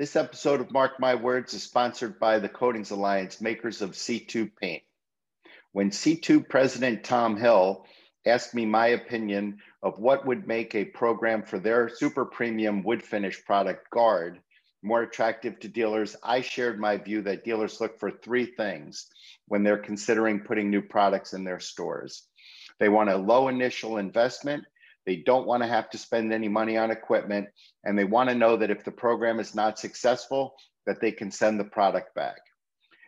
This episode of Mark My Words is sponsored by the Coatings Alliance, makers of C2 paint. When C2 President Tom Hill asked me my opinion of what would make a program for their super premium wood finish product, Guard, more attractive to dealers, I shared my view that dealers look for three things when they're considering putting new products in their stores. They want a low initial investment, they don't want to have to spend any money on equipment, and they want to know that if the program is not successful, that they can send the product back.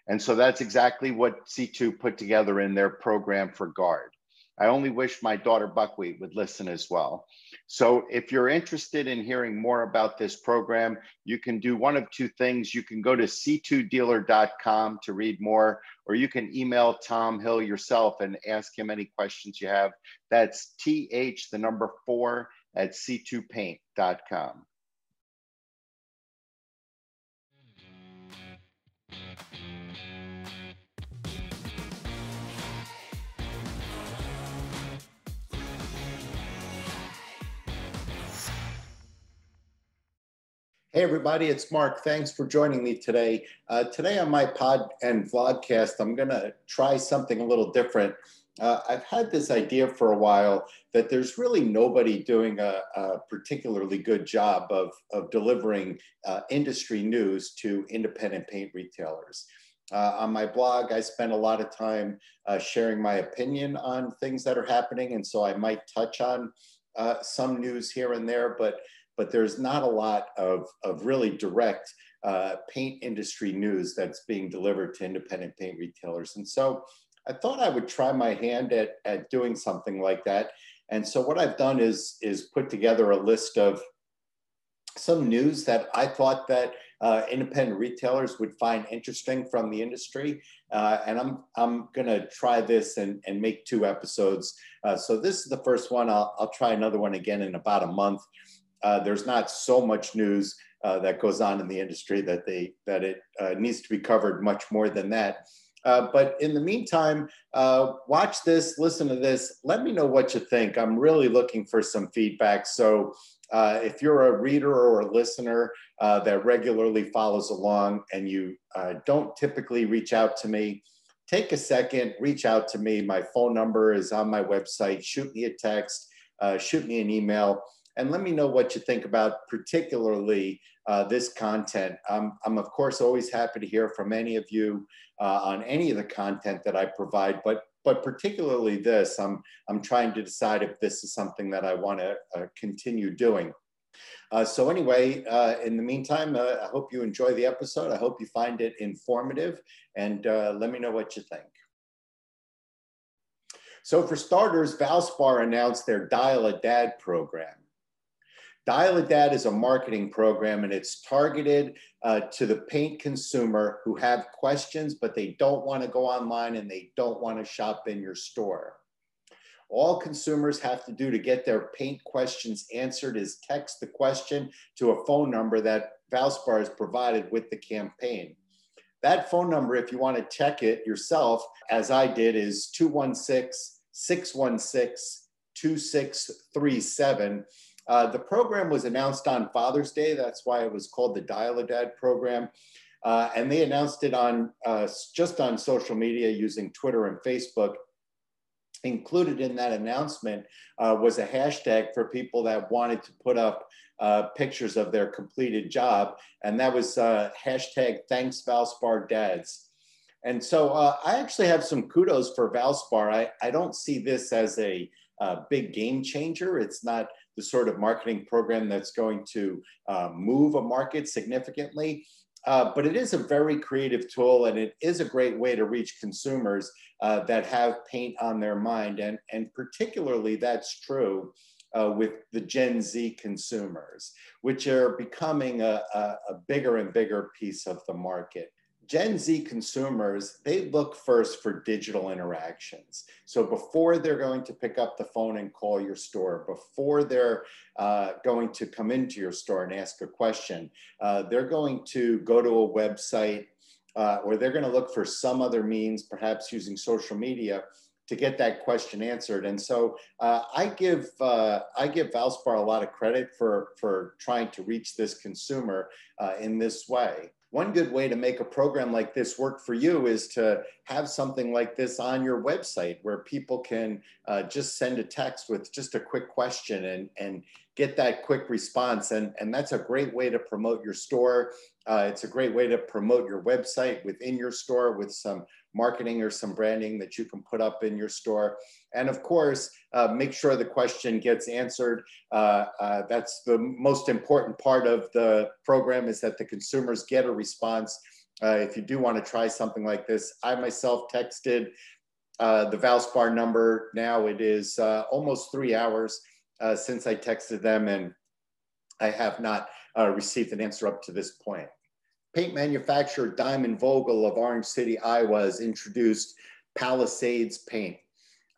And so that's exactly what C2 put together in their program for Guard. I only wish my daughter Buckwheat would listen as well. So if you're interested in hearing more about this program, you can do one of two things. You can go to c2dealer.com to read more, or you can email Tom Hill yourself and ask him any questions you have. That's th, the number four, at c2paint.com. Hey, everybody, it's Mark. Thanks for joining me today. Uh, today on my pod and vlogcast, I'm going to try something a little different. Uh, I've had this idea for a while that there's really nobody doing a, a particularly good job of, of delivering uh, industry news to independent paint retailers. Uh, on my blog, I spend a lot of time uh, sharing my opinion on things that are happening, and so I might touch on uh, some news here and there, but but there's not a lot of, of really direct uh, paint industry news that's being delivered to independent paint retailers. And so I thought I would try my hand at, at doing something like that. And so what I've done is, is put together a list of some news that I thought that uh, independent retailers would find interesting from the industry. Uh, and I'm, I'm gonna try this and, and make two episodes. Uh, so this is the first one. I'll, I'll try another one again in about a month uh, there's not so much news uh, that goes on in the industry that they that it uh, needs to be covered much more than that. Uh, but in the meantime, uh, watch this, listen to this. Let me know what you think. I'm really looking for some feedback. So if you're a reader or a listener that regularly follows along and you don't typically reach out to me, take a second, reach out to me. My phone number is on my website. Shoot me a text, shoot me an email and let me know what you think about particularly uh, this content. Um, I'm of course always happy to hear from any of you uh, on any of the content that I provide, but but particularly this, I'm I'm trying to decide if this is something that I want to uh, continue doing. Uh, so anyway, uh, in the meantime, uh, I hope you enjoy the episode. I hope you find it informative, and let me know what you think. So for starters, Valspar announced their Dial a Dad program. Dial a Dad is a marketing program and it's targeted uh, to the paint consumer who have questions, but they don't want to go online and they don't want to shop in your store. All consumers have to do to get their paint questions answered is text the question to a phone number that Valspar has provided with the campaign. That phone number, if you want to check it yourself, as I did, is 216 616 2637 uh, the program was announced on Father's Day. That's why it was called the Dial a Dad program. Uh, and they announced it on uh, just on social media using Twitter and Facebook. Included in that announcement uh, was a hashtag for people that wanted to put up uh, pictures of their completed job. And that was uh, hashtag thanks Valspar dads. And so I actually have some kudos for Valspar. I, I don't see this as a, a big game changer. It's not the sort of marketing program that's going to uh, move a market significantly. Uh, but it is a very creative tool and it is a great way to reach consumers uh, that have paint on their mind. And, and particularly that's true uh, with the Gen Z consumers, which are becoming a, a, a bigger and bigger piece of the market. Gen Z consumers, they look first for digital interactions. So before they're going to pick up the phone and call your store, before they're uh, going to come into your store and ask a question, uh, they're going to go to a website uh, or they're going to look for some other means, perhaps using social media, to get that question answered. And so uh, I give uh, I give Valspar a lot of credit for for trying to reach this consumer uh, in this way. One good way to make a program like this work for you is to have something like this on your website where people can uh, just send a text with just a quick question and, and get that quick response. And, and that's a great way to promote your store. Uh, it's a great way to promote your website within your store with some marketing or some branding that you can put up in your store. And of course, uh, make sure the question gets answered. Uh, uh, that's the most important part of the program is that the consumers get a response. Uh, if you do want to try something like this, I myself texted uh, the Valspar number. Now it is uh, almost three hours since I texted them and I have not received an answer up to this point paint manufacturer Diamond Vogel of Orange City, Iowa has introduced Palisades paint.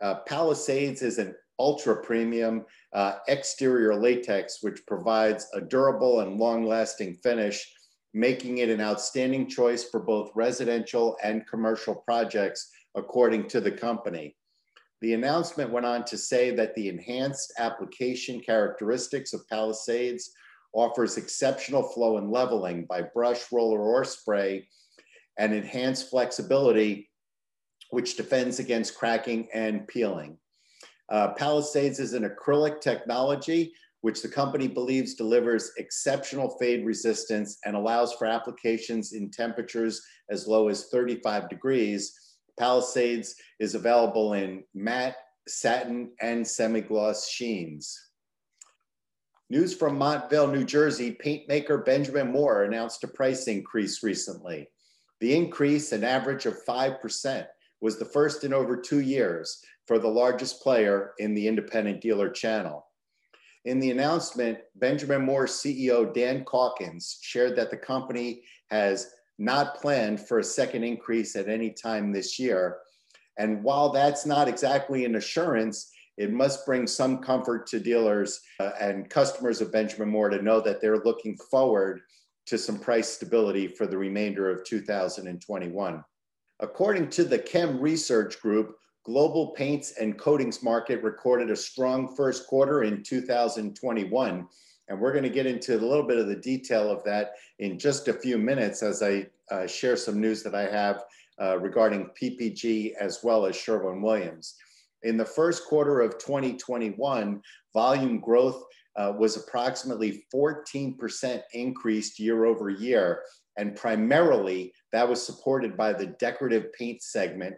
Uh, Palisades is an ultra premium uh, exterior latex, which provides a durable and long lasting finish, making it an outstanding choice for both residential and commercial projects, according to the company. The announcement went on to say that the enhanced application characteristics of Palisades offers exceptional flow and leveling by brush, roller, or spray, and enhanced flexibility, which defends against cracking and peeling. Uh, Palisades is an acrylic technology, which the company believes delivers exceptional fade resistance and allows for applications in temperatures as low as 35 degrees. Palisades is available in matte, satin, and semi-gloss sheens. News from Montvale, New Jersey, paint maker Benjamin Moore announced a price increase recently. The increase, an average of 5%, was the first in over two years for the largest player in the independent dealer channel. In the announcement, Benjamin Moore CEO Dan Calkins shared that the company has not planned for a second increase at any time this year. And while that's not exactly an assurance, it must bring some comfort to dealers uh, and customers of Benjamin Moore to know that they're looking forward to some price stability for the remainder of 2021. According to the Chem Research Group, global paints and coatings market recorded a strong first quarter in 2021. And we're going to get into a little bit of the detail of that in just a few minutes as I uh, share some news that I have uh, regarding PPG as well as Sherwin Williams. In the first quarter of 2021, volume growth uh, was approximately 14% increased year over year. And primarily that was supported by the decorative paint segment,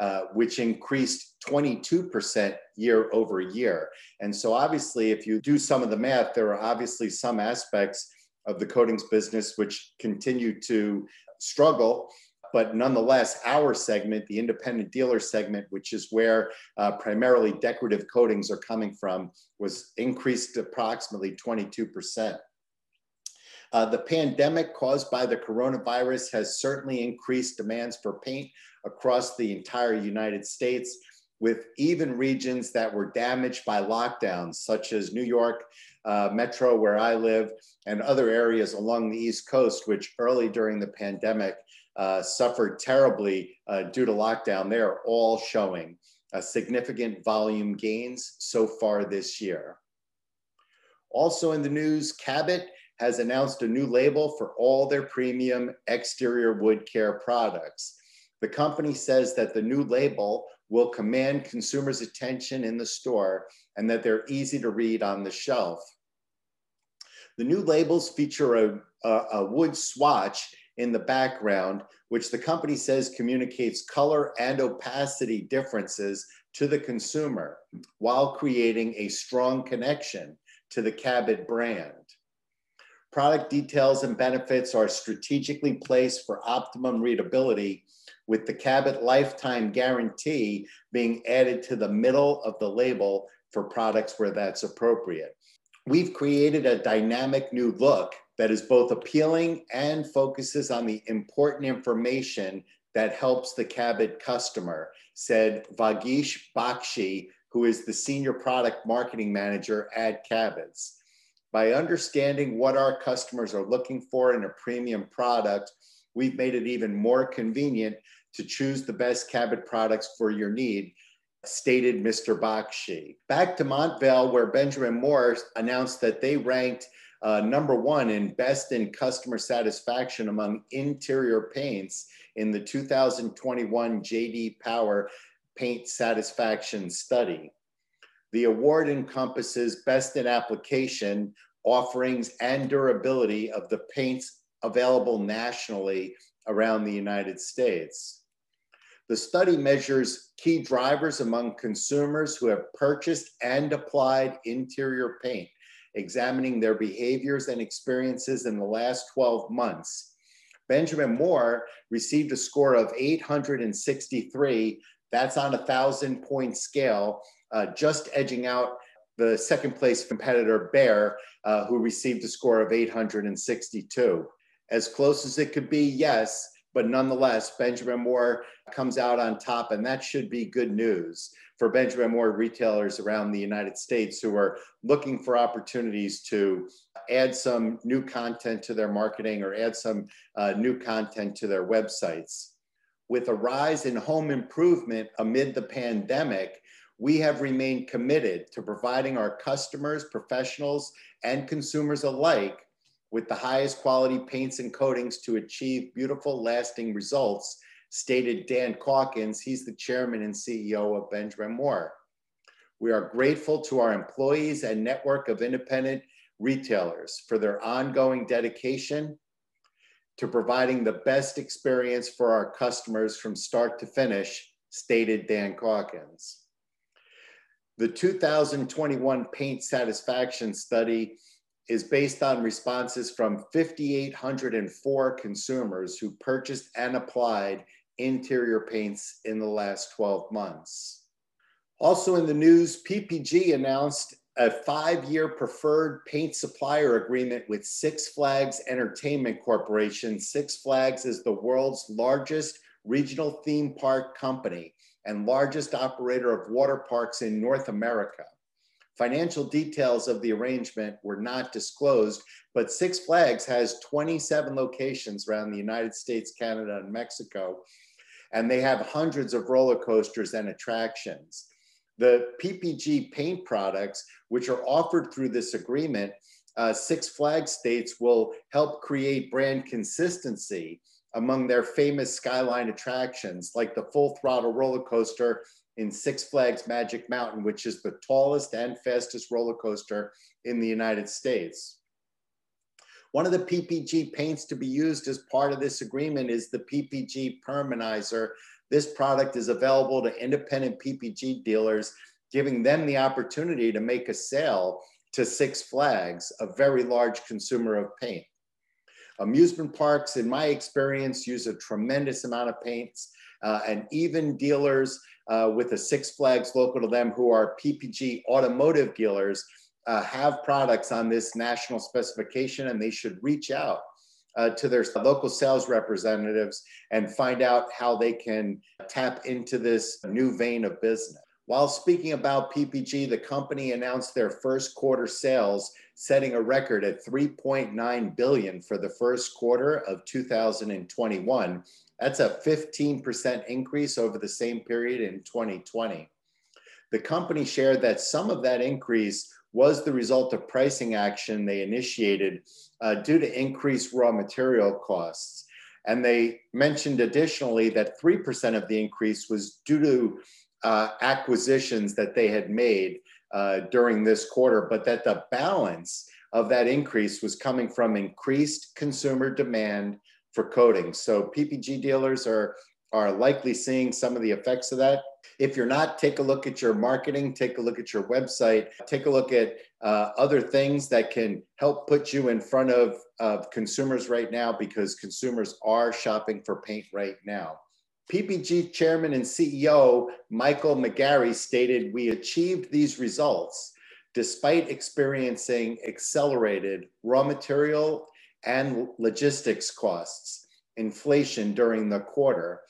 uh, which increased 22% year over year. And so, obviously, if you do some of the math, there are obviously some aspects of the coatings business which continue to struggle but nonetheless, our segment, the independent dealer segment, which is where uh, primarily decorative coatings are coming from, was increased approximately 22%. Uh, the pandemic caused by the coronavirus has certainly increased demands for paint across the entire United States, with even regions that were damaged by lockdowns, such as New York uh, Metro, where I live, and other areas along the East Coast, which early during the pandemic uh, suffered terribly uh, due to lockdown, they are all showing significant volume gains so far this year. Also in the news, Cabot has announced a new label for all their premium exterior wood care products. The company says that the new label will command consumers' attention in the store and that they're easy to read on the shelf. The new labels feature a, a, a wood swatch in the background, which the company says communicates color and opacity differences to the consumer while creating a strong connection to the Cabot brand. Product details and benefits are strategically placed for optimum readability, with the Cabot lifetime guarantee being added to the middle of the label for products where that's appropriate. We've created a dynamic new look that is both appealing and focuses on the important information that helps the Cabot customer, said Vagish Bakshi, who is the senior product marketing manager at Cabot's. By understanding what our customers are looking for in a premium product, we've made it even more convenient to choose the best Cabot products for your need stated Mr. Bakshi. Back to Montvale, where Benjamin Moore announced that they ranked uh, number one in best in customer satisfaction among interior paints in the 2021 JD Power Paint Satisfaction Study. The award encompasses best in application, offerings, and durability of the paints available nationally around the United States. The study measures key drivers among consumers who have purchased and applied interior paint, examining their behaviors and experiences in the last 12 months. Benjamin Moore received a score of 863. That's on a thousand point scale, uh, just edging out the second place competitor, Behr, uh, who received a score of 862. As close as it could be, yes, but nonetheless, Benjamin Moore comes out on top, and that should be good news for Benjamin Moore retailers around the United States who are looking for opportunities to add some new content to their marketing or add some uh, new content to their websites. With a rise in home improvement amid the pandemic, we have remained committed to providing our customers, professionals, and consumers alike with the highest quality paints and coatings to achieve beautiful, lasting results, stated Dan Calkins. He's the chairman and CEO of Benjamin Moore. We are grateful to our employees and network of independent retailers for their ongoing dedication to providing the best experience for our customers from start to finish, stated Dan Calkins. The 2021 Paint Satisfaction Study is based on responses from 5,804 consumers who purchased and applied interior paints in the last 12 months. Also in the news, PPG announced a five-year preferred paint supplier agreement with Six Flags Entertainment Corporation. Six Flags is the world's largest regional theme park company and largest operator of water parks in North America. Financial details of the arrangement were not disclosed, but Six Flags has 27 locations around the United States, Canada, and Mexico, and they have hundreds of roller coasters and attractions. The PPG paint products, which are offered through this agreement, uh, Six Flags states will help create brand consistency among their famous skyline attractions, like the full throttle roller coaster in Six Flags Magic Mountain, which is the tallest and fastest roller coaster in the United States. One of the PPG paints to be used as part of this agreement is the PPG Permanizer. This product is available to independent PPG dealers, giving them the opportunity to make a sale to Six Flags, a very large consumer of paint. Amusement parks, in my experience, use a tremendous amount of paints, uh, and even dealers uh, with a Six Flags local to them who are PPG automotive dealers uh, have products on this national specification and they should reach out uh, to their local sales representatives and find out how they can tap into this new vein of business. While speaking about PPG, the company announced their first quarter sales, setting a record at 3.9 billion for the first quarter of 2021, that's a 15% increase over the same period in 2020. The company shared that some of that increase was the result of pricing action they initiated uh, due to increased raw material costs. And they mentioned additionally that 3% of the increase was due to uh, acquisitions that they had made uh, during this quarter, but that the balance of that increase was coming from increased consumer demand for coatings. So PPG dealers are, are likely seeing some of the effects of that. If you're not, take a look at your marketing, take a look at your website, take a look at uh, other things that can help put you in front of, of consumers right now because consumers are shopping for paint right now. PPG chairman and CEO Michael McGarry stated, We achieved these results despite experiencing accelerated raw material and logistics costs, inflation during the quarter,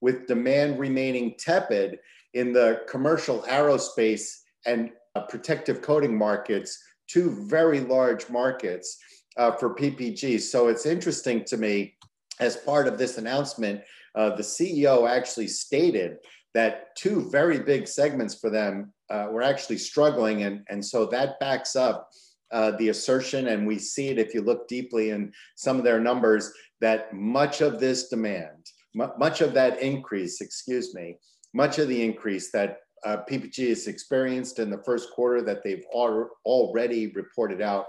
with demand remaining tepid in the commercial aerospace and uh, protective coating markets, two very large markets uh, for PPG. So it's interesting to me, as part of this announcement, uh, the CEO actually stated that two very big segments for them uh, were actually struggling. And, and so that backs up uh, the assertion, and we see it if you look deeply in some of their numbers, that much of this demand, much of that increase, excuse me, much of the increase that uh, PPG has experienced in the first quarter that they've al already reported out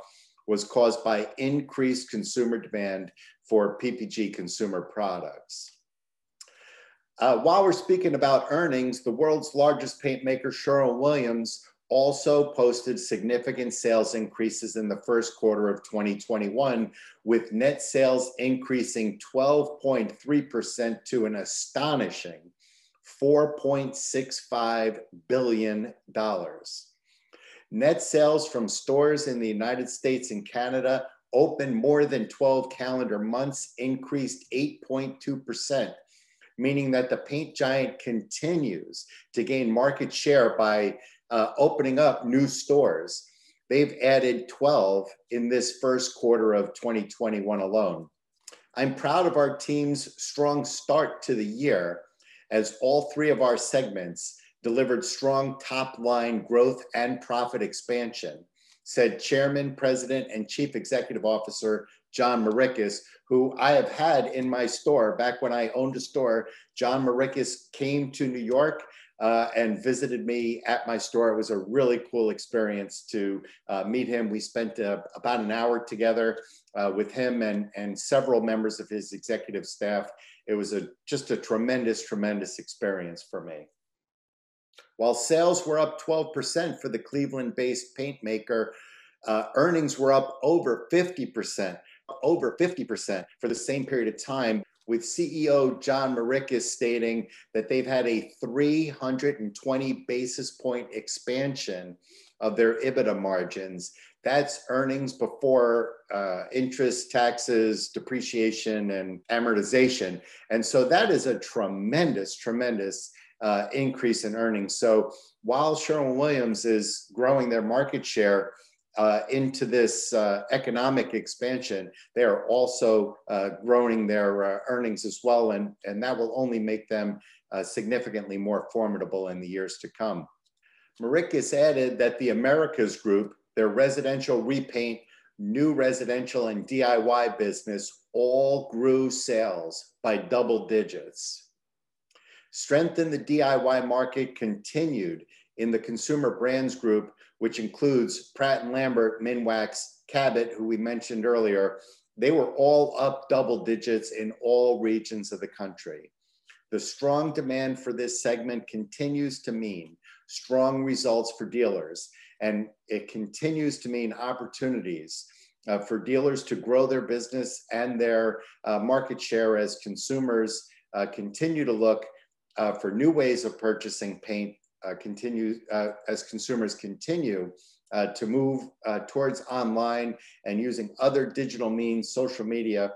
was caused by increased consumer demand for PPG consumer products. Uh, while we're speaking about earnings, the world's largest paint maker, Sherwin-Williams, also posted significant sales increases in the first quarter of 2021, with net sales increasing 12.3% to an astonishing $4.65 billion. Net sales from stores in the United States and Canada open more than 12 calendar months increased 8.2%, meaning that the paint giant continues to gain market share by uh, opening up new stores. They've added 12 in this first quarter of 2021 alone. I'm proud of our team's strong start to the year as all three of our segments delivered strong top line growth and profit expansion, said Chairman, President, and Chief Executive Officer John Morikis, who I have had in my store back when I owned a store. John Morikis came to New York uh, and visited me at my store. It was a really cool experience to uh, meet him. We spent uh, about an hour together uh, with him and, and several members of his executive staff. It was a, just a tremendous, tremendous experience for me. While sales were up 12% for the Cleveland based paint maker, uh, earnings were up over 50%, over 50% for the same period of time with CEO John Morikis stating that they've had a 320 basis point expansion of their EBITDA margins. That's earnings before uh, interest, taxes, depreciation, and amortization. And so that is a tremendous, tremendous uh, increase in earnings. So while Sherwin Williams is growing their market share, uh, into this uh, economic expansion, they are also uh, growing their uh, earnings as well, and, and that will only make them uh, significantly more formidable in the years to come. Morikis added that the Americas Group, their residential repaint, new residential, and DIY business all grew sales by double digits. Strength in the DIY market continued in the Consumer Brands Group which includes Pratt and Lambert, Minwax, Cabot, who we mentioned earlier, they were all up double digits in all regions of the country. The strong demand for this segment continues to mean strong results for dealers, and it continues to mean opportunities uh, for dealers to grow their business and their uh, market share as consumers uh, continue to look uh, for new ways of purchasing paint uh, continue uh, as consumers continue uh, to move towards online and using other digital means, social media,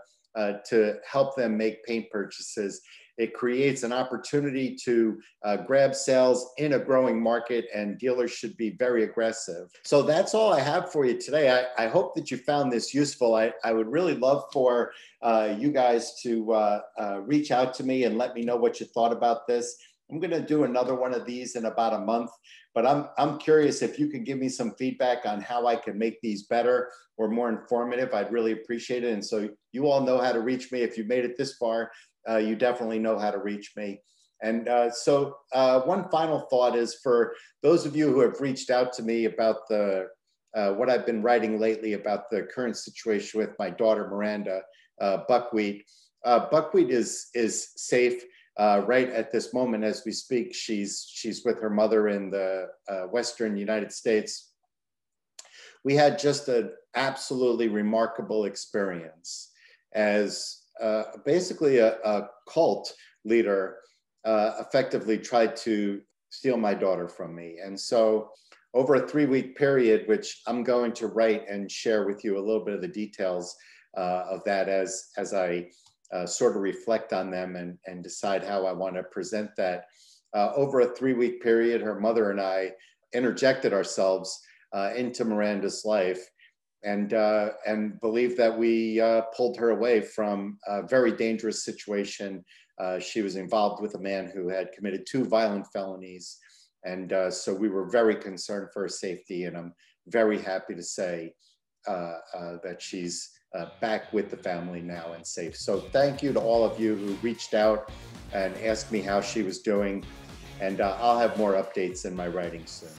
to help them make paint purchases. It creates an opportunity to uh, grab sales in a growing market, and dealers should be very aggressive. So that's all I have for you today. I, I hope that you found this useful. I, I would really love for uh, you guys to uh, reach out to me and let me know what you thought about this. I'm going to do another one of these in about a month, but I'm, I'm curious if you can give me some feedback on how I can make these better or more informative. I'd really appreciate it. And so you all know how to reach me. If you made it this far, uh, you definitely know how to reach me. And uh, so uh, one final thought is for those of you who have reached out to me about the uh, what I've been writing lately about the current situation with my daughter Miranda uh, Buckwheat. Uh, buckwheat is is safe uh, right at this moment as we speak, she's she's with her mother in the uh, Western United States. We had just an absolutely remarkable experience as uh, basically a, a, cult leader uh, effectively tried to steal my daughter from me. And so over a three week period, which I'm going to write and share with you a little bit of the details uh, of that as, as I uh, sort of reflect on them and, and decide how I want to present that. Uh, over a three week period, her mother and I interjected ourselves uh, into Miranda's life. and uh, and believe that we uh, pulled her away from a very dangerous situation. Uh, she was involved with a man who had committed two violent felonies, and so we were very concerned for her safety. And I'm very happy to say that she's Uh, back with the family now and safe. So thank you to all of you who reached out and asked me how she was doing, and uh, I'll have more updates in my writing soon.